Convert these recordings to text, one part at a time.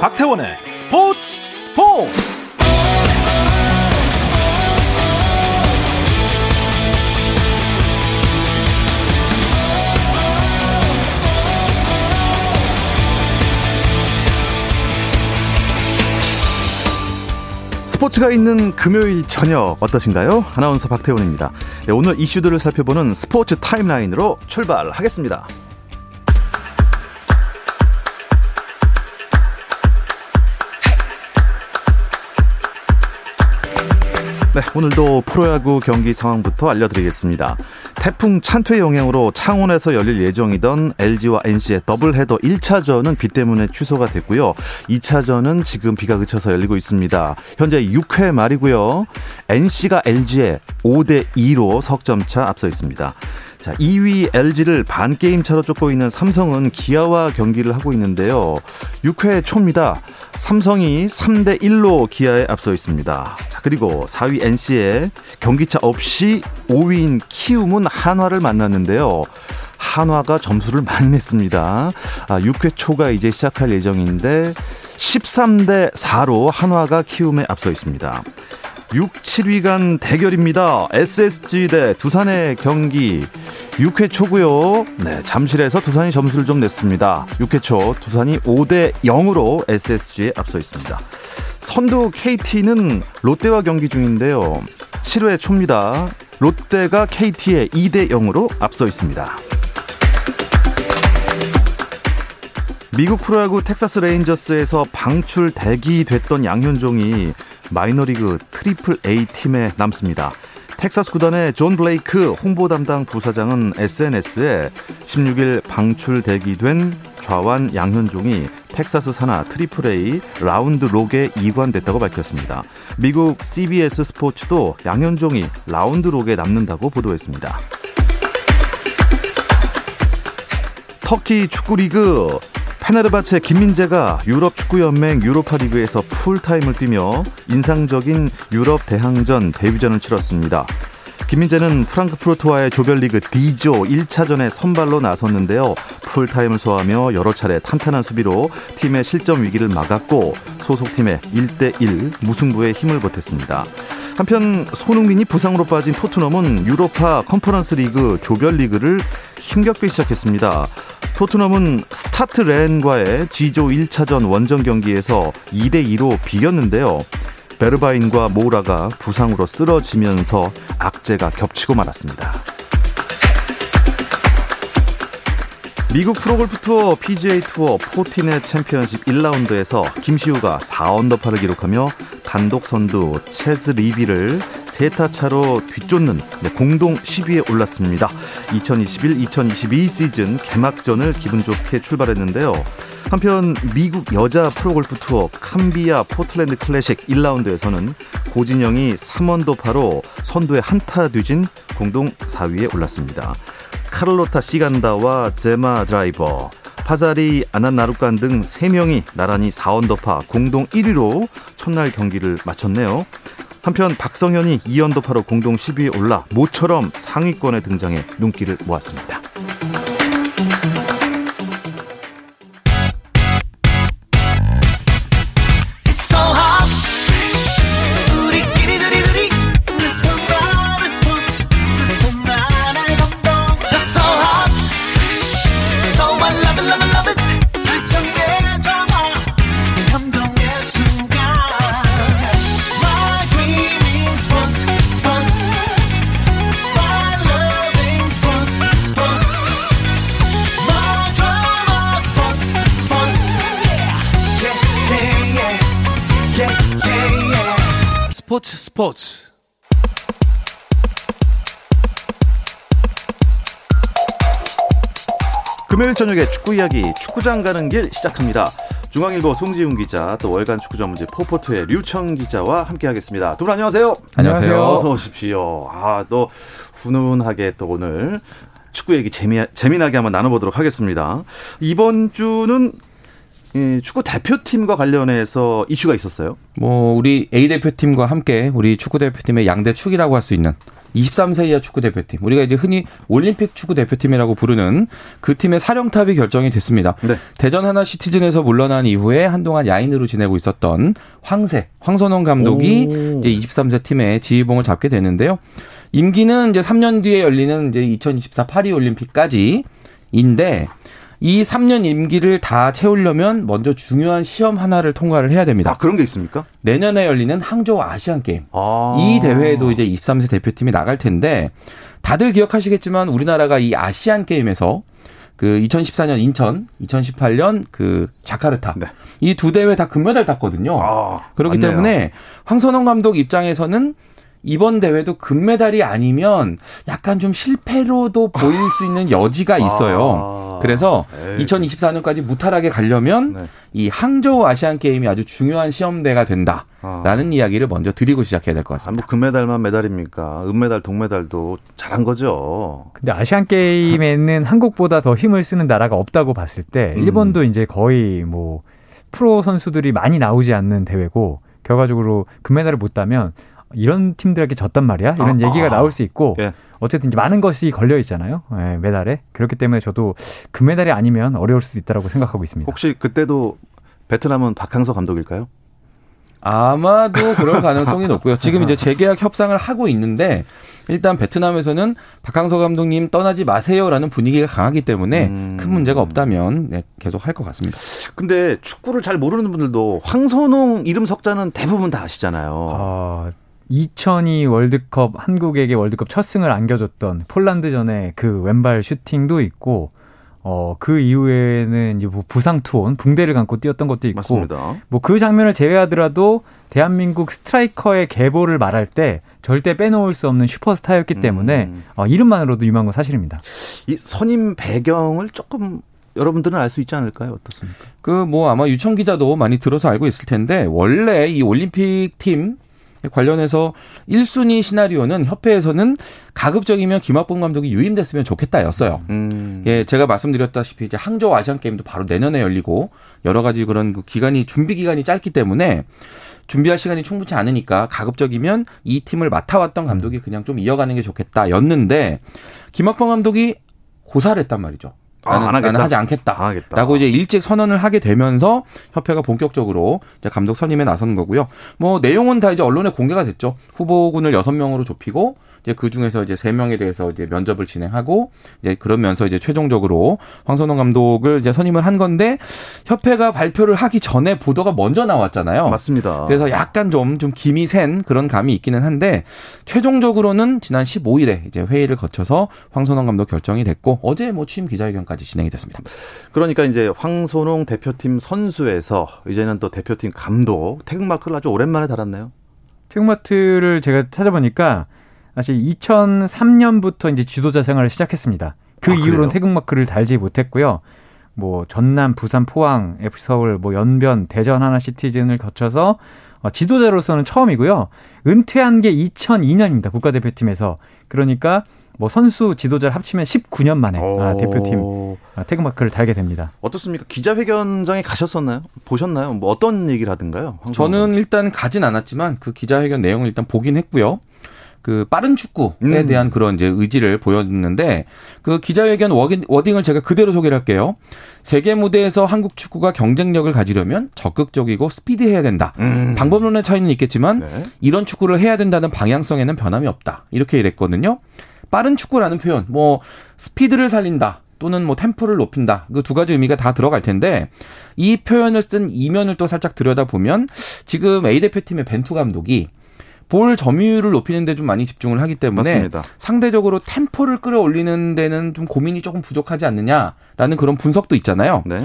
박태원의 스포츠 스포츠 스포츠가 있는 금요일 저녁 어떠신가요? 아나운서 박태원입니다. 네, 오늘 이슈들을 살펴보는 스포츠 타임라인으로 출발하겠습니다. 네, 오늘도 프로야구 경기 상황부터 알려드리겠습니다. 태풍 찬투의 영향으로 창원에서 열릴 예정이던 LG와 NC의 더블헤더 1차전은 비 때문에 취소가 됐고요. 2차전은 지금 비가 그쳐서 열리고 있습니다. 현재 6회 말이고요. NC가 LG에 5대 2로 석점차 앞서 있습니다. 자, 2위 LG를 반 게임 차로 쫓고 있는 삼성은 기아와 경기를 하고 있는데요. 6회 초입니다. 삼성이 3대 1로 기아에 앞서 있습니다. 자, 그리고 4위 NC에 경기차 없이 5위인 키움은 한화를 만났는데요. 한화가 점수를 많이 냈습니다. 아, 6회 초가 이제 시작할 예정인데 13대 4로 한화가 키움에 앞서 있습니다. 6, 7위 간 대결입니다. SSG 대 두산의 경기 6회 초고요. 네, 잠실에서 두산이 점수를 좀 냈습니다. 6회 초 두산이 5대 0으로 SSG에 앞서 있습니다. 선두 KT는 롯데와 경기 중인데요. 7회 초입니다. 롯데가 KT에 2대 0으로 앞서 있습니다. 미국 프로야구 텍사스 레인저스에서 방출 대기됐던 양현종이 마이너리그 트리플 A 팀에 남습니다. 텍사스 구단의 존 블레이크 홍보 담당 부사장은 SNS에 16일 방출 대기된 좌완 양현종이 텍사스 산하 트리플 A 라운드 록에 이관됐다고 밝혔습니다. 미국 CBS 스포츠도 양현종이 라운드 록에 남는다고 보도했습니다. 터키 축구리그 페네르바체 김민재가 유럽 축구연맹 유로파 리그에서 풀타임을 뛰며 인상적인 유럽 대항전 데뷔전을 치렀습니다. 김민재는 프랑크푸르트와의 조별리그 D조 1차전에 선발로 나섰는데요. 풀타임을 소화하며 여러 차례 탄탄한 수비로 팀의 실점 위기를 막았고 소속팀의 1대1 무승부에 힘을 보탰습니다. 한편 손흥민이 부상으로 빠진 토트넘은 유로파 컨퍼런스 리그 조별리그를 힘겹게 시작했습니다. 토트넘은 스타드 렌과의 G조 1차전 원정 경기에서 2대 2로 비겼는데요. 베르바인과 모우라가 부상으로 쓰러지면서 악재가 겹치고 말았습니다. 미국 프로골프 투어 PGA 투어 포티넷 챔피언십 1라운드에서 김시우가 4언더파를 기록하며 단독 선두 체즈 리비를 세 타 차로 뒤쫓는 네, 공동 10위에 올랐습니다. 2021-2022 시즌 개막전을 기분 좋게 출발했는데요. 한편 미국 여자 프로골프 투어 캄비아 포틀랜드 클래식 1라운드에서는 고진영이 3언더파로 선두에 한타 뒤진 공동 4위에 올랐습니다. 카를로타 시간다와 제마 드라이버, 파자리 아난나루칸 등 3명이 나란히 4언더파 공동 1위로 첫날 경기를 마쳤네요. 한편 박성현이 2언더파로 공동 10위에 올라 모처럼 상위권에 등장해 눈길을 모았습니다. 스포츠 스포츠 금요일 저녁에 축구 이야기 축구장 가는 길 시작합니다. 중앙일보 송지훈 기자 또 월간 축구 전문지 포포트의 류청 기자와 함께하겠습니다. 두 분 안녕하세요. 안녕하세요. 어서 오십시오. 아또 훈훈하게 또 오늘 축구 얘기 재미 재미나게 한번 나눠보도록 하겠습니다. 이번 주는 예, 축구 대표팀과 관련해서 이슈가 있었어요. 뭐 우리 A 대표팀과 함께 우리 축구 대표팀의 양대 축이라고 할 수 있는 23세 이하 축구 대표팀 우리가 이제 흔히 올림픽 축구 대표팀이라고 부르는 그 팀의 사령탑이 결정이 됐습니다. 네. 대전 하나 시티즌에서 물러난 이후에 한동안 야인으로 지내고 있었던 황새 황선홍 감독이 오. 이제 23세 팀의 지휘봉을 잡게 되는데요. 임기는 이제 3년 뒤에 열리는 이제 2024 파리 올림픽까지 인데 이 3년 임기를 다 채우려면 먼저 중요한 시험 하나를 통과를 해야 됩니다. 아, 그런 게 있습니까? 내년에 열리는 항저우 아시안 게임. 아. 이 대회에도 이제 23세 대표팀이 나갈 텐데 다들 기억하시겠지만 우리나라가 이 아시안 게임에서 그 2014년 인천, 2018년 그 자카르타 네. 이두 대회 다 금메달 땄거든요. 아, 그렇기 맞네요. 때문에 황선홍 감독 입장에서는 이번 대회도 금메달이 아니면 약간 좀 실패로도 보일 수 있는 여지가 아. 있어요. 아, 그래서 에이. 2024년까지 무탈하게 가려면 네. 이 항저우 아시안 게임이 아주 중요한 시험대가 된다라는 아. 이야기를 먼저 드리고 시작해야 될 것 같습니다. 아, 뭐 금메달만 메달입니까? 은메달, 동메달도 잘한 거죠. 근데 아시안 게임에는 한국보다 더 힘을 쓰는 나라가 없다고 봤을 때 음. 일본도 이제 거의 뭐 프로 선수들이 많이 나오지 않는 대회고 결과적으로 금메달을 못 따면 이런 팀들에게 졌단 말이야 이런 아, 얘기가 아, 나올 수 있고 예. 어쨌든 이제 많은 것이 걸려 있잖아요 예, 메달에 그렇기 때문에 저도 금메달이 아니면 어려울 수도 있다라고 생각하고 있습니다. 혹시 그때도 베트남은 박항서 감독일까요? 아마도 그럴 가능성이 높고요. 지금 이제 재계약 협상을 하고 있는데 일단 베트남에서는 박항서 감독님 떠나지 마세요라는 분위기가 강하기 때문에 음. 큰 문제가 없다면 네, 계속 할 것 같습니다. 근데 축구를 잘 모르는 분들도 황선홍 이름 석자는 대부분 다 아시잖아요. 아, 2002 월드컵 한국에게 월드컵 첫 승을 안겨줬던 폴란드전에 그 왼발 슈팅도 있고 어, 그 이후에는 이제 뭐 부상 투혼, 붕대를 감고 뛰었던 것도 있고 뭐 그 장면을 제외하더라도 대한민국 스트라이커의 계보를 말할 때 절대 빼놓을 수 없는 슈퍼스타였기 때문에 음. 어, 이름만으로도 유명한 건 사실입니다. 이 선임 배경을 조금 여러분들은 알 수 있지 않을까요? 어떻습니까? 그 뭐 아마 유청 기자도 많이 들어서 알고 있을 텐데 원래 이 올림픽 팀 관련해서 1순위 시나리오는 협회에서는 가급적이면 김학봉 감독이 유임됐으면 좋겠다였어요. 음. 예, 제가 말씀드렸다시피 이제 항저우 아시안 게임도 바로 내년에 열리고 여러 가지 그런 그 기간이 준비 기간이 짧기 때문에 준비할 시간이 충분치 않으니까 가급적이면 이 팀을 맡아왔던 감독이 그냥 좀 이어가는 게 좋겠다였는데 김학봉 감독이 고사를 했단 말이죠. 아, 나는, 나는 하지 않겠다 라고 이제 일찍 선언을 하게 되면서 협회가 본격적으로 이제 감독 선임에 나선 거고요. 뭐 내용은 다 이제 언론에 공개가 됐죠. 후보군을 여섯 명으로 좁히고 이제 그 중에서 이제 세 명에 대해서 이제 면접을 진행하고 이제 그러면서 이제 최종적으로 황선홍 감독을 이제 선임을 한 건데 협회가 발표를 하기 전에 보도가 먼저 나왔잖아요. 맞습니다. 그래서 약간 좀좀 김이 센 그런 감이 있기는 한데 최종적으로는 지난 15일에 이제 회의를 거쳐서 황선홍 감독 결정이 됐고 어제 뭐 취임 기자회견까지 진행이 됐습니다. 그러니까 이제 황선홍 대표팀 선수에서 이제는 또 대표팀 감독 태극마크를 아주 오랜만에 달았네요. 태극마크를 제가 찾아보니까 사실 2003년부터 이제 지도자 생활을 시작했습니다. 그 아, 이후로는 태극마크를 달지 못했고요. 뭐 전남, 부산, 포항, FC 서울, 뭐 연변, 대전 하나 시티즌을 거쳐서 어, 지도자로서는 처음이고요. 은퇴한 게 2002년입니다. 국가대표팀에서. 그러니까 뭐 선수 지도자를 합치면 19년 만에 아, 대표팀 아, 태극마크를 달게 됩니다. 어떻습니까? 기자회견장에 가셨었나요? 보셨나요? 뭐 어떤 얘기를 하던가요? 저는 일단 가진 않았지만 그 기자회견 내용을 일단 보긴 했고요. 그 빠른 축구에 음. 대한 그런 이제 의지를 보였는데 그 기자회견 워딩을 제가 그대로 소개를 할게요. 세계 무대에서 한국 축구가 경쟁력을 가지려면 적극적이고 스피디해야 된다. 음. 방법론의 차이는 있겠지만 네. 이런 축구를 해야 된다는 방향성에는 변함이 없다. 이렇게 이랬거든요. 빠른 축구라는 표현, 뭐 스피드를 살린다. 또는 뭐 템포를 높인다. 그 두 가지 의미가 다 들어갈 텐데 이 표현을 쓴 이면을 또 살짝 들여다 보면 지금 A 대표팀의 벤투 감독이 볼 점유율을 높이는 데 좀 많이 집중을 하기 때문에 맞습니다. 상대적으로 템포를 끌어올리는 데는 좀 고민이 조금 부족하지 않느냐라는 그런 분석도 있잖아요. 네.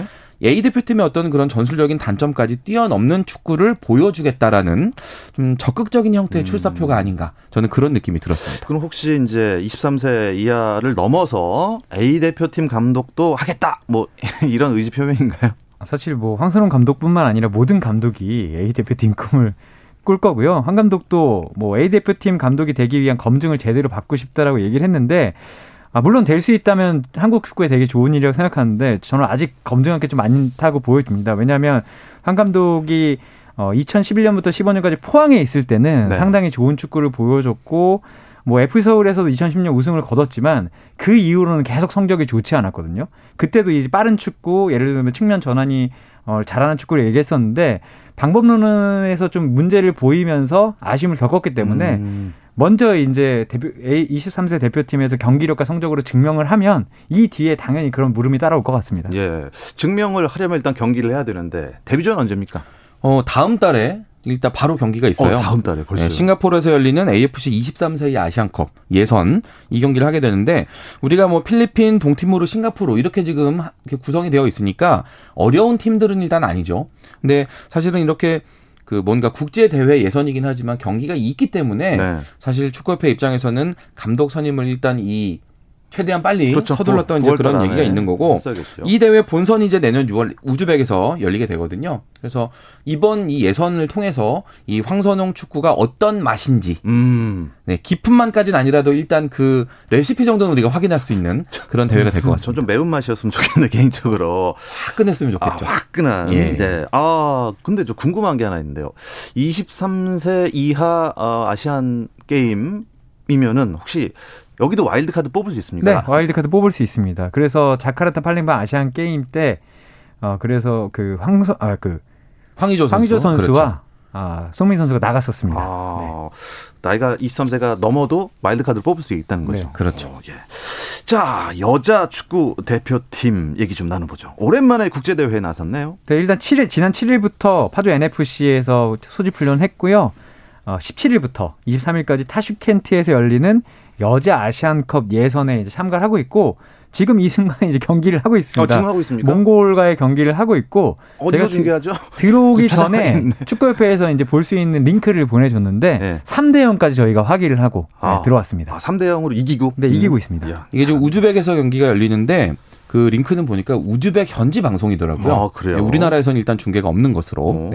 A 대표팀의 어떤 그런 전술적인 단점까지 뛰어넘는 축구를 보여주겠다라는 좀 적극적인 형태의 음. 출사표가 아닌가 저는 그런 느낌이 들었습니다. 그럼 혹시 이제 23세 이하를 넘어서 A 대표팀 감독도 하겠다 뭐 이런 의지 표명인가요? 사실 뭐 황선홍 감독뿐만 아니라 모든 감독이 A 대표팀 꿈을 꿀 거고요. 한 감독도 뭐 A 대표팀 감독이 되기 위한 검증을 제대로 받고 싶다라고 얘기를 했는데 아, 물론 될 수 있다면 한국 축구에 되게 좋은 일이라고 생각하는데 저는 아직 검증할 게 좀 많다고 보여집니다. 왜냐하면 한 감독이 어, 2011년부터 15년까지 포항에 있을 때는 네. 상당히 좋은 축구를 보여줬고 뭐 FC 서울에서도 2010년 우승을 거뒀지만 그 이후로는 계속 성적이 좋지 않았거든요. 그때도 이 빠른 축구 예를 들면 측면 전환이 어, 잘하는 축구를 얘기했었는데 방법론에서 좀 문제를 보이면서 아쉬움을 겪었기 때문에 음. 먼저 이제 대표 A23세 대표팀에서 경기력과 성적으로 증명을 하면 이 뒤에 당연히 그런 물음이 따라올 것 같습니다. 예. 증명을 하려면 일단 경기를 해야 되는데 데뷔전 언제입니까? 어, 다음 달에 일단 바로 경기가 있어요. 어, 다음 달에 벌써. 네, 싱가포르에서 열리는 AFC 23세의 아시안컵 예선 이 경기를 하게 되는데 우리가 뭐 필리핀, 동티모르, 싱가포르 이렇게 지금 구성이 되어 있으니까 어려운 팀들은 일단 아니죠. 근데 사실은 이렇게 그 뭔가 국제 대회 예선이긴 하지만 경기가 있기 때문에 네. 사실 축구협회 입장에서는 감독 선임을 일단 이 최대한 빨리 그렇죠. 서둘렀던 이제 그런 얘기가 있는 거고 했어야겠죠. 이 대회 본선이 이제 내년 6월 우즈벡에서 열리게 되거든요. 그래서 이번 이 예선을 통해서 이 황선홍 축구가 어떤 맛인지 음. 네, 깊은 맛까지는 아니라도 일단 그 레시피 정도는 우리가 확인할 수 있는 그런 대회가 될 것 같습니다. 전 좀 매운 맛이었으면 좋겠는데 개인적으로 화끈했으면 좋겠죠. 아, 화끈한. 예. 네. 아 근데 좀 궁금한 게 하나 있는데요. 23세 이하 어, 아시안 게임 이면은 혹시 여기도 와일드카드 뽑을 수 있습니까? 네, 와일드카드 뽑을 수 있습니다. 그래서 자카르타 팔렘방 아시안 게임 때, 어, 그래서 그 황서, 아, 그. 황의조 선수. 선수 와 그렇죠. 아, 손흥민 선수가 나갔었습니다. 아, 네. 나이가 23세가 넘어도 와일드카드를 뽑을 수 있다는 거죠. 네, 그렇죠. 어, 예. 자, 여자 축구 대표팀 얘기 좀 나눠보죠. 오랜만에 국제대회에 나섰네요. 네, 일단 7일, 지난 7일부터 파주 NFC에서 소집 훈련 했고요. 어, 17일부터 23일까지 타슈켄트에서 열리는 여자 아시안컵 예선에 이제 참가를 하고 있고 지금 이 순간에 이제 경기를 하고 있습니다. 어, 지금 하고 있습니까? 몽골과의 경기를 하고 있고 어디서 중계하죠? 들어오기 전에 축구협회에서 이제 볼 수 있는 링크를 보내줬는데 네. 3대 0까지 저희가 확인을 하고 네, 아, 네, 들어왔습니다. 아, 3대 0으로 이기고? 네, 이기고 음. 있습니다. 야. 이게 지금 우즈벡에서 경기가 열리는데 그 링크는 보니까 우즈벡 현지 방송이더라고요. 아, 그래요? 네, 우리나라에서는 일단 중계가 없는 것으로. 어.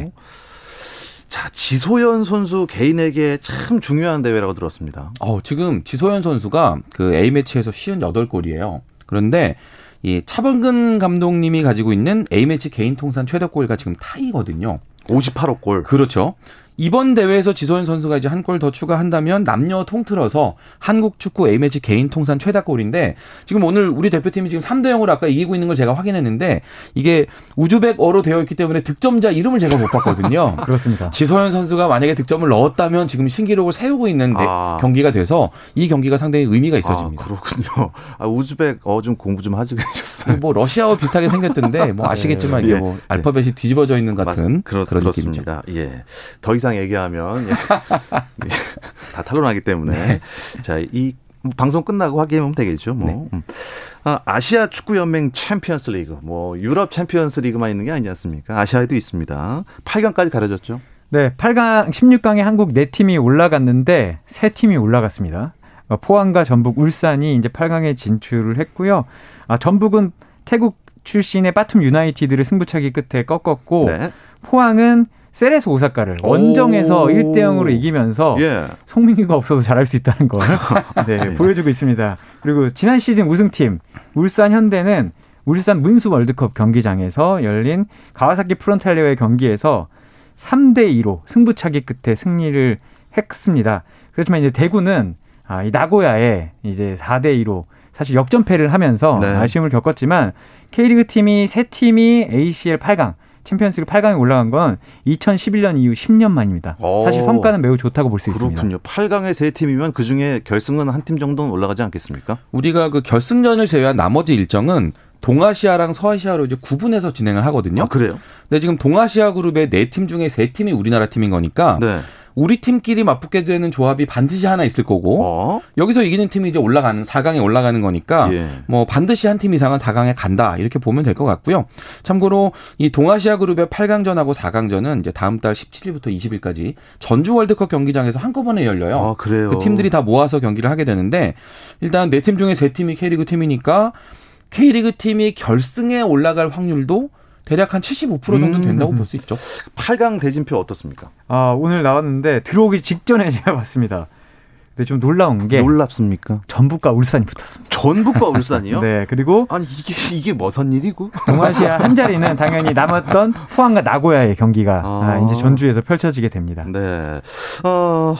네. 자, 지소연 선수 개인에게 참 중요한 대회라고 들었습니다. 어, 지금 지소연 선수가 그 A매치에서 58골이에요. 그런데 이 차범근 감독님이 가지고 있는 A매치 개인 통산 최다 골과 지금 타이거든요. 58호 골. 그렇죠. 이번 대회에서 지소연 선수가 이제 한 골 더 추가한다면 남녀 통틀어서 한국 축구 A매치 개인 통산 최다골인데 지금 오늘 우리 대표팀이 지금 3대 0으로 아까 이기고 있는 걸 제가 확인했는데 이게 우즈벡어로 되어 있기 때문에 득점자 이름을 제가 못 봤거든요. 그렇습니다. 지소연 선수가 만약에 득점을 넣었다면 지금 신기록을 세우고 있는 아. 경기가 돼서 이 경기가 상당히 의미가 있어집니다. 아, 그렇군요. 아, 우즈벡어 좀 공부 좀 하지 그러셨어요. 뭐 러시아어 비슷하게 생겼던데 뭐 아시겠지만 네. 이게 뭐 네. 알파벳이 뒤집어져 있는 같은 맞, 그렇, 그런 그렇습니다. 느낌이죠. 예. 더 이상 이상 얘기하면 예. 다 탄론하기 때문에 네. 자이 방송 끝나고 확인하면 되겠죠. 뭐. 네. 음. 아, 아시아 축구 연맹 챔피언스 리그, 뭐 유럽 챔피언스 리그만 있는 게 아니지 않습니까? 아시아에도 있습니다. 8강까지 가려졌죠. 네, 8강 16강에 한국 4팀이 올라갔는데 3팀이 올라갔습니다. 어, 포항과 전북, 울산이 이제 8강에 진출을 했고요. 아, 전북은 태국 출신의 빠툼 유나이티드를 승부차기 끝에 꺾었고 네. 포항은 세레소 오사카를 원정에서 1대 0으로 이기면서 예. 송민규가 없어도 잘할 수 있다는 걸 네, 네, 보여주고 있습니다. 그리고 지난 시즌 우승팀 울산 현대는 울산 문수 월드컵 경기장에서 열린 가와사키 프론탈레오의 경기에서 3대 2로 승부차기 끝에 승리를 했습니다. 그렇지만 이제 대구는 아, 이 나고야에 이제 4대 2로 사실 역전패를 하면서 네. 아쉬움을 겪었지만 K리그 팀이 세 팀이 ACL 8강 챔피언스리그 8강에 올라간 건 2011년 이후 10년 만입니다. 오. 사실 성과는 매우 좋다고 볼 수 있습니다. 그렇군요. 8강에 세 팀이면 그 중에 결승은 한 팀 정도는 올라가지 않겠습니까? 우리가 그 결승전을 제외한 나머지 일정은 동아시아랑 서아시아로 이제 구분해서 진행을 하거든요. 아, 그래요? 근데 지금 동아시아 그룹의 네 팀 중에 세 팀이 우리나라 팀인 거니까 네. 우리 팀끼리 맞붙게 되는 조합이 반드시 하나 있을 거고 어? 여기서 이기는 팀이 이제 올라가는 4강에 올라가는 거니까 예. 뭐 반드시 한 팀 이상은 4강에 간다 이렇게 보면 될 것 같고요. 참고로 이 동아시아 그룹의 8강전하고 4강전은 이제 다음 달 17일부터 20일까지 전주 월드컵 경기장에서 한꺼번에 열려요. 아, 그래요. 그 팀들이 다 모아서 경기를 하게 되는데 일단 네 팀 중에 세 팀이 K리그 팀이니까 K리그 팀이 결승에 올라갈 확률도 대략 한 75% 정도 된다고 음. 볼수 있죠. 8강 대진표 어떻습니까? 아, 오늘 나왔는데 들어오기 직전에 제가 봤습니다. 근데 좀 놀라운 게 놀랍습니까? 전북과 울산이 붙었습니다. 전북과 울산이요? 네, 그리고 아니 이게 이게 무슨 일이고? 동아시아 한 자리는 당연히 남았던 포항과 나고야의 경기가 아. 아, 이제 전주에서 펼쳐지게 됩니다. 네. 어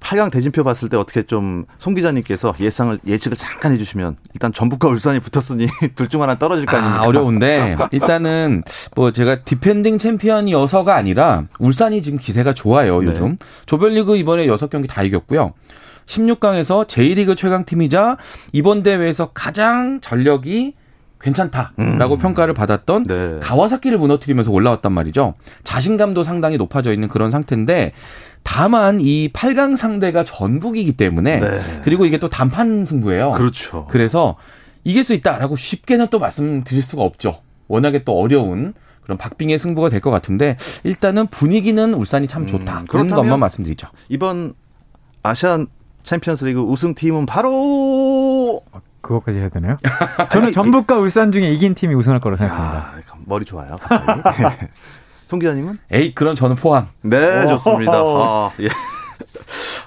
8강 대진표 봤을 때 어떻게 좀 송 기자님께서 예상을 예측을 잠깐 해주시면 일단 전북과 울산이 붙었으니 둘 중 하나 떨어질 거 아닙니까? 아, 어려운데 일단은 뭐 제가 디펜딩 챔피언이어서가 아니라 울산이 지금 기세가 좋아요 네. 요즘 네. 조별리그 이번에 6경기 다 이겼고요. 16강에서 J1리그 최강팀이자 이번 대회에서 가장 전력이 괜찮다라고 음. 평가를 받았던 네. 가와사키를 무너뜨리면서 올라왔단 말이죠. 자신감도 상당히 높아져 있는 그런 상태인데 다만 이 8강 상대가 전북이기 때문에 네. 그리고 이게 또 단판 승부예요. 그렇죠. 그래서 이길 수 있다라고 쉽게는 또 말씀드릴 수가 없죠. 워낙에 또 어려운 그런 박빙의 승부가 될 것 같은데 일단은 분위기는 울산이 참 좋다. 음, 그런 것만 말씀드리죠. 이번 아시안 챔피언스리그 우승팀은 바로 그것까지 해야 되나요? 저는 전북과 울산 중에 이긴 팀이 우승할 거라고 생각합니다. 아, 머리 좋아요. 송 기자님은? 에이, 그런 저는 포항. 네, 좋습니다. 아, 예.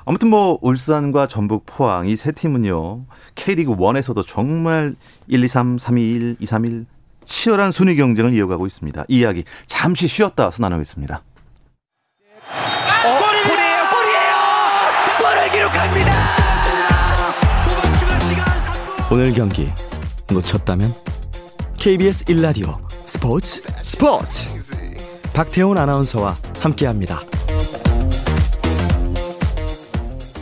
아무튼 뭐 울산과 전북, 포항 이 세 팀은요. K리그 1에서도 정말 1, 2, 3, 3, 2, 1, 2, 3, 1 치열한 순위 경쟁을 이어가고 있습니다. 이 이야기 잠시 쉬었다 와서 나누겠습니다. 어, 골이에요, 골이에요, 골을 기록합니다. 오늘 경기 놓쳤다면 KBS 1라디오 스포츠 스포츠 박태훈 아나운서와 함께합니다.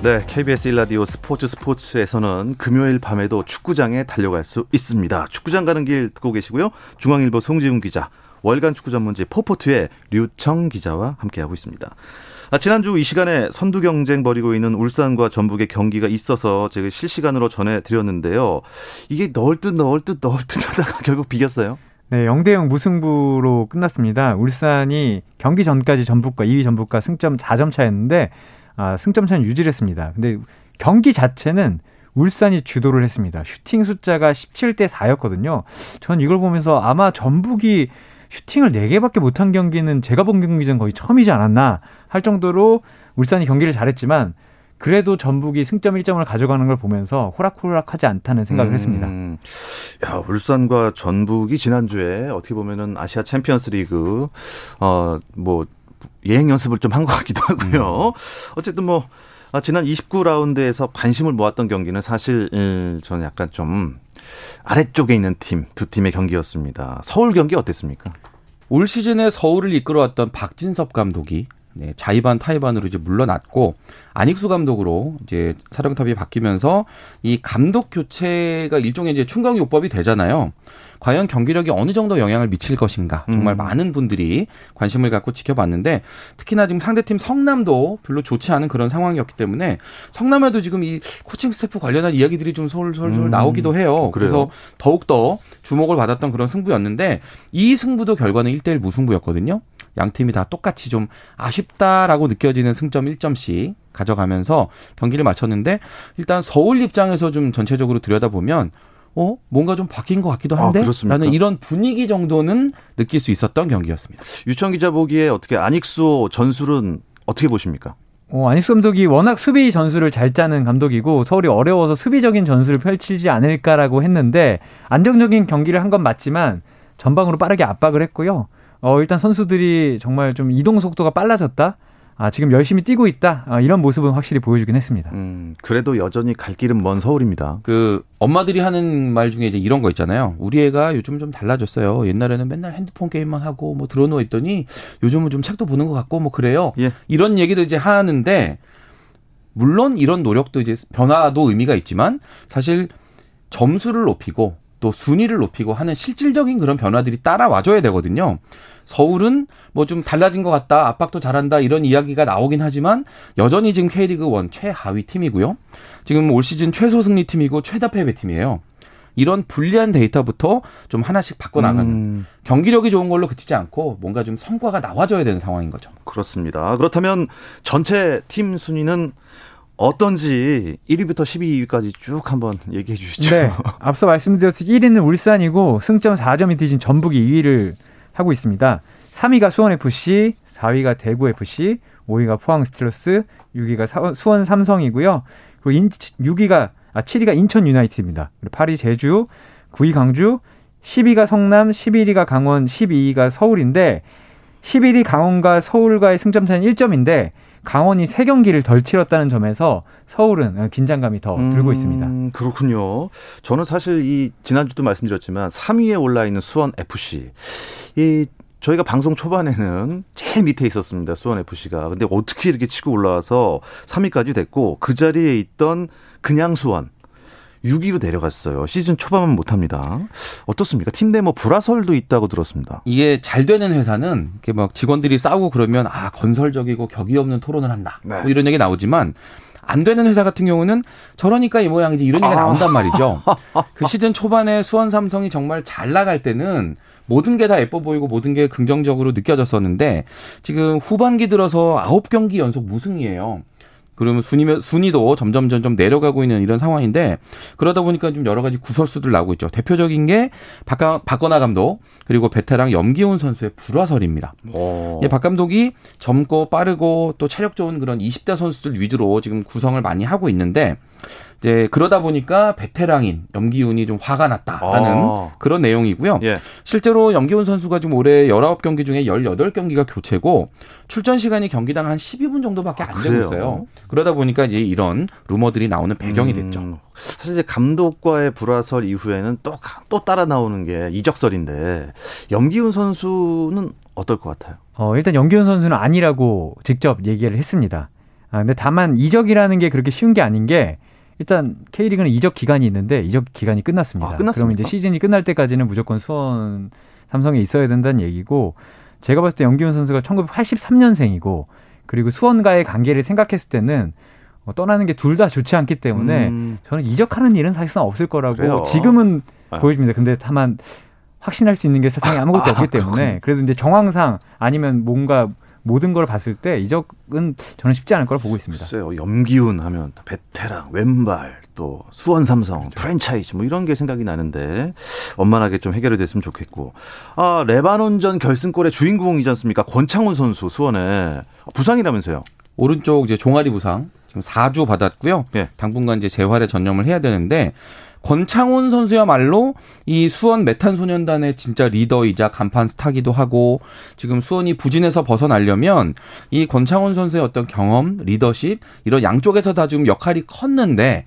네, KBS 1라디오 스포츠 스포츠에서는 금요일 밤에도 축구장에 달려갈 수 있습니다. 축구장 가는 길 듣고 계시고요. 중앙일보 송지훈 기자, 월간 축구 전문지 포포트의 류청 기자와 함께하고 있습니다. 아, 지난주 이 시간에 선두 경쟁 벌이고 있는 울산과 전북의 경기가 있어서 제가 실시간으로 전해드렸는데요. 이게 넣을 듯 넣을 듯 넣을 듯 하다가 결국 비겼어요. 네, 0대 0 무승부로 끝났습니다. 울산이 경기 전까지 전북과 2위 전북과 승점 4점 차였는데 아, 승점 차는 유지를 했습니다. 근데 경기 자체는 울산이 주도를 했습니다. 슈팅 숫자가 17대 4였거든요. 전 이걸 보면서 아마 전북이 슈팅을 4개밖에 못한 경기는 제가 본 경기전 거의 처음이지 않았나 할 정도로 울산이 경기를 잘했지만 그래도 전북이 승점 1점을 가져가는 걸 보면서 호락호락하지 않다는 생각을 음, 했습니다. 야, 울산과 전북이 지난주에 어떻게 보면은 아시아 챔피언스 리그, 어, 뭐, 예행 연습을 좀 한 것 같기도 하고요. 음. 어쨌든 뭐, 아, 지난 29라운드에서 관심을 모았던 경기는 사실, 음, 저는 약간 좀 아래쪽에 있는 팀, 두 팀의 경기였습니다. 서울 경기 어땠습니까? 올 시즌에 서울을 이끌어왔던 박진섭 감독이 네, 자이반 타이반으로 이제 물러났고 안익수 감독으로 이제 사령탑이 바뀌면서 이 감독 교체가 일종의 이제 충격 요법이 되잖아요. 과연 경기력이 어느 정도 영향을 미칠 것인가 정말 음. 많은 분들이 관심을 갖고 지켜봤는데 특히나 지금 상대팀 성남도 별로 좋지 않은 그런 상황이었기 때문에 성남에도 지금 이 코칭 스태프 관련한 이야기들이 좀 솔솔솔 음. 나오기도 해요. 그래서 더욱 더 주목을 받았던 그런 승부였는데 이 승부도 결과는 1대1 무승부였거든요. 양 팀이 다 똑같이 좀 아쉽다라고 느껴지는 승점 1점씩 가져가면서 경기를 마쳤는데 일단 서울 입장에서 좀 전체적으로 들여다보면 어 뭔가 좀 바뀐 것 같기도 아, 한데 아, 라는 이런 분위기 정도는 느낄 수 있었던 경기였습니다. 유청 기자 보기에 어떻게 안익수 전술은 어떻게 보십니까? 어, 안익수 감독이 워낙 수비 전술을 잘 짜는 감독이고 서울이 어려워서 수비적인 전술을 펼치지 않을까라고 했는데 안정적인 경기를 한 건 맞지만 전방으로 빠르게 압박을 했고요. 어, 일단 선수들이 정말 좀 이동 속도가 빨라졌다. 아, 지금 열심히 뛰고 있다. 아, 이런 모습은 확실히 보여주긴 했습니다. 음, 그래도 여전히 갈 길은 먼 서울입니다. 그 엄마들이 하는 말 중에 이제 이런 거 있잖아요. 우리 애가 요즘 좀 달라졌어요. 옛날에는 맨날 핸드폰 게임만 하고 뭐 들어누워 있더니 요즘은 좀 책도 보는 것 같고 뭐 그래요. 예. 이런 얘기도 이제 하는데 물론 이런 노력도 이제 변화도 의미가 있지만 사실 점수를 높이고 또 순위를 높이고 하는 실질적인 그런 변화들이 따라와줘야 되거든요. 서울은 뭐 좀 달라진 것 같다, 압박도 잘한다 이런 이야기가 나오긴 하지만 여전히 지금 K리그 1 최하위 팀이고요. 지금 올 시즌 최소 승리 팀이고 최다 패배 팀이에요. 이런 불리한 데이터부터 좀 하나씩 바꿔 나가는 음. 경기력이 좋은 걸로 그치지 않고 뭔가 좀 성과가 나와줘야 되는 상황인 거죠. 그렇습니다. 그렇다면 전체 팀 순위는 어떤지 1위부터 12위까지 쭉 한번 얘기해 주시죠. 네. 앞서 말씀드렸듯이 1위는 울산이고 승점 4점이 뒤진 전북이 2위를 하고 있습니다. 3위가 수원FC, 4위가 대구FC, 5위가 포항 스틸러스, 6위가 수원 삼성이고요. 그리고 인, 6위가 아 7위가 인천 유나이티드입니다. 그리고 8위 제주, 9위 강주, 10위가 성남, 11위가 강원, 12위가 서울인데 11위 강원과 서울과의 승점 차는 1점인데 강원이 세 경기를 덜 치렀다는 점에서 서울은 긴장감이 더 들고 음, 있습니다. 그렇군요. 저는 사실 이 지난주도 말씀드렸지만 3위에 올라 있는 수원 FC 이 저희가 방송 초반에는 제일 밑에 있었습니다. 수원 FC가. 근데 어떻게 이렇게 치고 올라와서 3위까지 됐고 그 자리에 있던 그냥 수원 6위로 내려갔어요. 시즌 초반만 못합니다. 어떻습니까? 팀 내 뭐 불화설도 있다고 들었습니다. 이게 잘 되는 회사는 이렇게 막 직원들이 싸우고 그러면 아 건설적이고 격이 없는 토론을 한다. 네. 뭐 이런 얘기 나오지만 안 되는 회사 같은 경우는 저러니까 이 모양이지 이런 얘기가 아. 나온단 말이죠. 그 시즌 초반에 수원 삼성이 정말 잘 나갈 때는 모든 게 다 예뻐 보이고 모든 게 긍정적으로 느껴졌었는데 지금 후반기 들어서 아홉 경기 연속 무승이에요. 그러면 순위, 순위도 점점 점점 내려가고 있는 이런 상황인데 그러다 보니까 좀 여러 가지 구설수들 나오고 있죠. 대표적인 게 박, 박건하 감독 그리고 베테랑 염기훈 선수의 불화설입니다. 어. 예, 박 감독이 젊고 빠르고 또 체력 좋은 그런 20대 선수들 위주로 지금 구성을 많이 하고 있는데 이제 그러다 보니까 베테랑인 염기훈이 좀 화가 났다라는 아. 그런 내용이고요. 예. 실제로 염기훈 선수가 지금 올해 19경기 중에 18경기가 교체고 출전 시간이 경기당 한 12분 정도밖에 안 되고 그래요? 있어요. 그러다 보니까 이제 이런 루머들이 나오는 배경이 음, 됐죠. 사실 이제 감독과의 불화설 이후에는 또, 또 따라 나오는 게 이적설인데 염기훈 선수는 어떨 것 같아요? 어, 일단 염기훈 선수는 아니라고 직접 얘기를 했습니다. 아, 근데 다만 이적이라는 게 그렇게 쉬운 게 아닌 게 일단 K리그는 이적 기간이 있는데 이적 기간이 끝났습니다. 아, 끝났습니까? 그럼 이제 시즌이 끝날 때까지는 무조건 수원 삼성에 있어야 된다는 얘기고 제가 봤을 때 염기훈 선수가 1983년생이고 그리고 수원과의 관계를 생각했을 때는 어, 떠나는 게 둘 다 좋지 않기 때문에 음, 저는 이적하는 일은 사실상 없을 거라고 그래요? 지금은 아. 보여집니다. 근데 다만 확신할 수 있는 게 세상에 아무것도 아, 없기 때문에 그래도 이제 정황상 아니면 뭔가 모든 걸 봤을 때 이적은 저는 쉽지 않을 거라 보고 있습니다. 글쎄요. 염기훈 하면 베테랑, 왼발, 또 수원 삼성, 프랜차이즈 뭐 이런 게 생각이 나는데 원만하게 좀 해결이 됐으면 좋겠고. 아, 레바논전 결승골의 주인공이지 않습니까? 권창훈 선수 수원에 부상이라면서요. 오른쪽 이제 종아리 부상 지금 4주 받았고요. 예. 당분간 이제 재활에 전념을 해야 되는데 권창훈 선수야말로 이 수원 메탄소년단의 진짜 리더이자 간판 스타기도 하고 지금 수원이 부진에서 벗어나려면 이 권창훈 선수의 어떤 경험, 리더십 이런 양쪽에서 다 지금 역할이 컸는데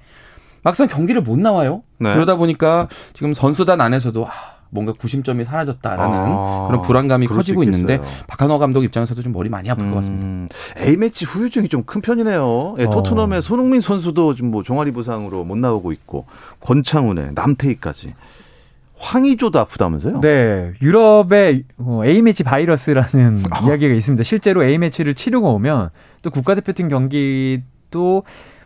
막상 경기를 못 나와요. 네. 그러다 보니까 지금 선수단 안에서도 아, 뭔가 구심점이 사라졌다라는 아, 그런 불안감이 커지고 있는데. 박한호 감독 입장에서도 좀 머리 많이 아플 것 같습니다. 음, A매치 후유증이 좀 큰 편이네요. 예, 어. 토트넘의 손흥민 선수도 지금 뭐 종아리 부상으로 못 나오고 있고 권창훈의 남태희까지 황의조도 아프다면서요? 네, 유럽의 어, A매치 바이러스라는 이야기가 있습니다. 실제로 A매치를 치르고 오면 또 국가대표팀 경기도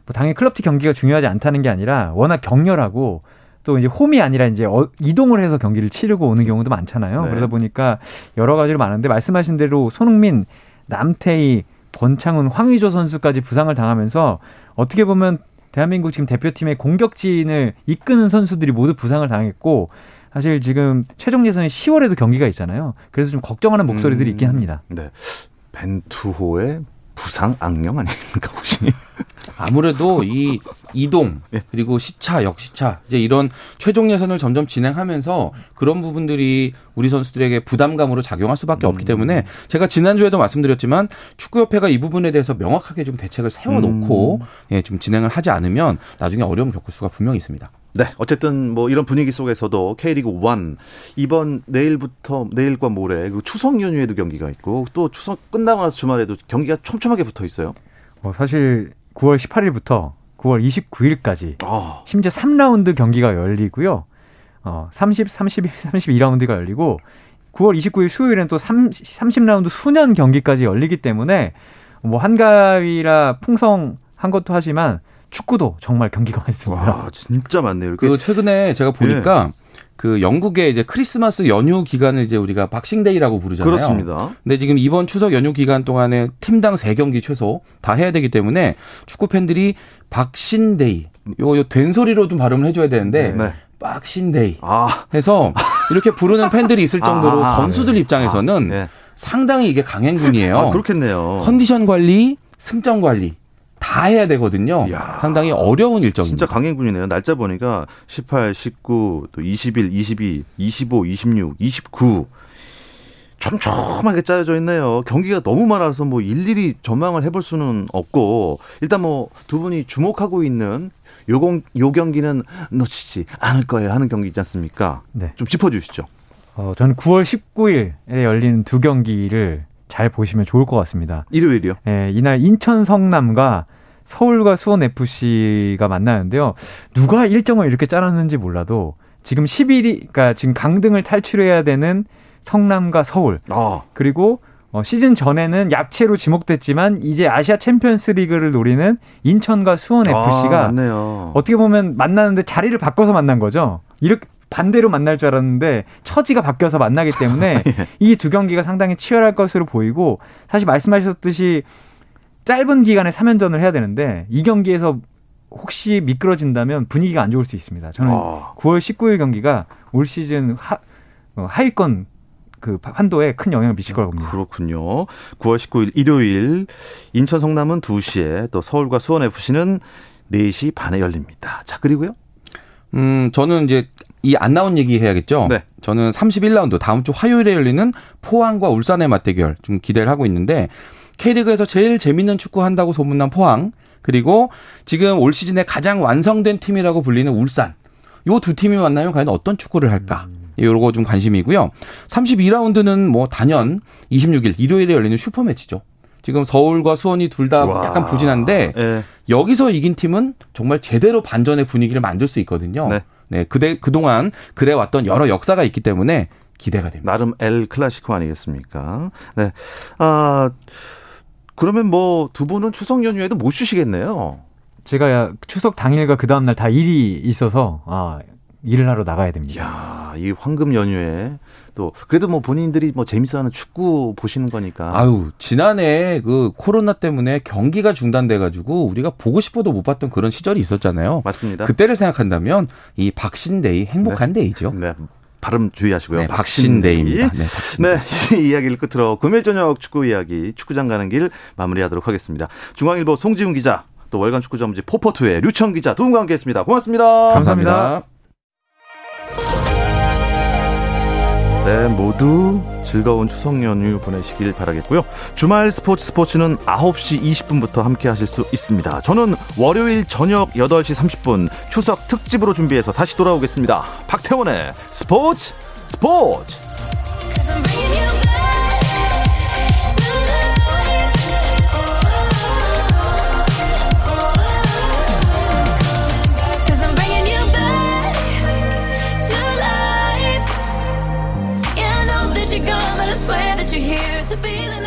뭐 당연히 클럽팀 경기가 중요하지 않다는 게 아니라 워낙 격렬하고 또 이제 홈이 아니라 이제 어- 이동을 해서 경기를 치르고 오는 경우도 많잖아요. 네. 그러다 보니까 여러 가지로 많은데 말씀하신 대로 손흥민, 남태희, 권창훈, 황의조 선수까지 부상을 당하면서 어떻게 보면 대한민국 지금 대표팀의 공격진을 이끄는 선수들이 모두 부상을 당했고 사실 지금 최종 예선이 10월에도 경기가 있잖아요. 그래서 좀 걱정하는 목소리들이 있긴 합니다. 네. 벤투호의 부상 악령 아닙니까 혹시? 아무래도 이 이동 그리고 시차 역시차 이제 이런 최종 예선을 점점 진행하면서 그런 부분들이 우리 선수들에게 부담감으로 작용할 수밖에 없기 때문에 제가 지난주에도 말씀드렸지만 축구협회가 이 부분에 대해서 명확하게 좀 대책을 세워놓고 예, 좀 진행을 하지 않으면 나중에 어려움 겪을 수가 분명히 있습니다. 네, 어쨌든 뭐 이런 분위기 속에서도 K리그 1 이번 내일부터 내일과 모레 그리고 추석 연휴에도 경기가 있고 또 추석 끝나고 나서 주말에도 경기가 촘촘하게 붙어 있어요. 뭐 사실 9월 18일부터 9월 29일까지 아, 심지어 3라운드 경기가 열리고요. 어, 30, 31, 32라운드가 열리고 9월 29일 수요일엔 또 30, 30라운드 수년 경기까지 열리기 때문에 뭐 한가위라 풍성한 것도 하지만 축구도 정말 경기가 많습니다. 와, 진짜 많네요. 이렇게 그 최근에 제가 보니까 그 영국의 이제 크리스마스 연휴 기간을 이제 우리가 박싱데이라고 부르잖아요. 그렇습니다. 근데 지금 이번 추석 연휴 기간 동안에 팀당 세경기 최소 다 해야 되기 때문에 축구 팬들이 빡신데이 요, 요 된소리로 좀 발음을 해줘야 되는데 네. 빡신데이 아, 해서 이렇게 부르는 팬들이 있을 정도로 아, 선수들 네. 입장에서는 네. 상당히 이게 강행군이에요. 아, 그렇겠네요. 컨디션 관리, 승점 관리 다 해야 되거든요. 이야. 상당히 어려운 일정입니다. 진짜 강행군이네요. 날짜 보니까 18, 19, 또 21, 22, 25, 26, 29. 촘촘하게 짜여져 있네요. 경기가 너무 많아서 뭐 일일이 전망을 해볼 수는 없고 일단 뭐 두 분이 주목하고 있는 요공, 요 경기는 놓치지 않을 거예요 하는 경기 있지 않습니까? 네. 좀 짚어주시죠. 어, 저는 9월 19일에 열리는 두 경기를 잘 보시면 좋을 것 같습니다. 일요일이요? 네, 이날 인천 성남과 서울과 수원 FC가 만나는데요. 누가 일정을 이렇게 짜놨는지 몰라도 지금 10일이, 그러니까 지금 강등을 탈출해야 되는 성남과 서울. 아. 그리고 어, 시즌 전에는 약체로 지목됐지만 이제 아시아 챔피언스 리그를 노리는 인천과 수원 FC가 아, 어떻게 보면 만나는데 자리를 바꿔서 만난 거죠. 이렇게 반대로 만날 줄 알았는데 처지가 바뀌어서 만나기 때문에 예. 이두 경기가 상당히 치열할 것으로 보이고 사실 말씀하셨듯이 짧은 기간에 3연전을 해야 되는데 이 경기에서 혹시 미끄러진다면 분위기가 안 좋을 수 있습니다. 저는 아. 9월 19일 경기가 올 시즌 하, 어, 하위권 그 판도에 큰 영향을 미칠 거라고 봅니다. 그렇군요. 9월 19일 일요일 인천 성남은 2시에 또 서울과 수원 FC는 4시 반에 열립니다. 자, 그리고요. 음, 저는 이제 이 안 나온 얘기 해야겠죠? 네. 저는 31라운드 다음 주 화요일에 열리는 포항과 울산의 맞대결 좀 기대를 하고 있는데 K리그에서 제일 재밌는 축구 한다고 소문난 포항 그리고 지금 올 시즌에 가장 완성된 팀이라고 불리는 울산. 요 두 팀이 만나면 과연 어떤 축구를 할까? 음. 요거 좀 관심이고요. 32라운드는 뭐 단연 26일 일요일에 열리는 슈퍼 매치죠. 지금 서울과 수원이 둘 다 약간 부진한데 네. 여기서 이긴 팀은 정말 제대로 반전의 분위기를 만들 수 있거든요. 네. 네, 그대 그동안 그래 왔던 여러 역사가 있기 때문에 기대가 됩니다. 나름 엘 클라시코 아니겠습니까? 네. 아 그러면 뭐 두 분은 추석 연휴에도 못 쉬시겠네요. 제가 추석 당일과 그 다음 날 다 일이 있어서 아 일을 하러 나가야 됩니다. 야, 이 황금 연휴에 또 그래도 뭐 본인들이 뭐 재밌어하는 축구 보시는 거니까. 아유 지난해 그 코로나 때문에 경기가 중단돼 가지고 우리가 보고 싶어도 못 봤던 그런 시절이 있었잖아요. 맞습니다. 그때를 생각한다면 이 빡신데이 행복한 네. 데이죠. 네. 발음 주의하시고요. 네, 빡신데이입니다. 네, 빡신데이. 네, 이 이야기를 끝으로 금요일 저녁 축구 이야기 축구장 가는 길 마무리하도록 하겠습니다. 중앙일보 송지훈 기자, 또 월간 축구 전문지 포포투의 류청 기자 두 분과 함께했습니다. 고맙습니다. 감사합니다. 감사합니다. 네, 모두 즐거운 추석 연휴 보내시길 바라겠고요. 주말 스포츠 스포츠는 9시 20분부터 함께 하실 수 있습니다. 저는 월요일 저녁 8시 30분 추석 특집으로 준비해서 다시 돌아오겠습니다. 박태원의 스포츠 스포츠! you're feeling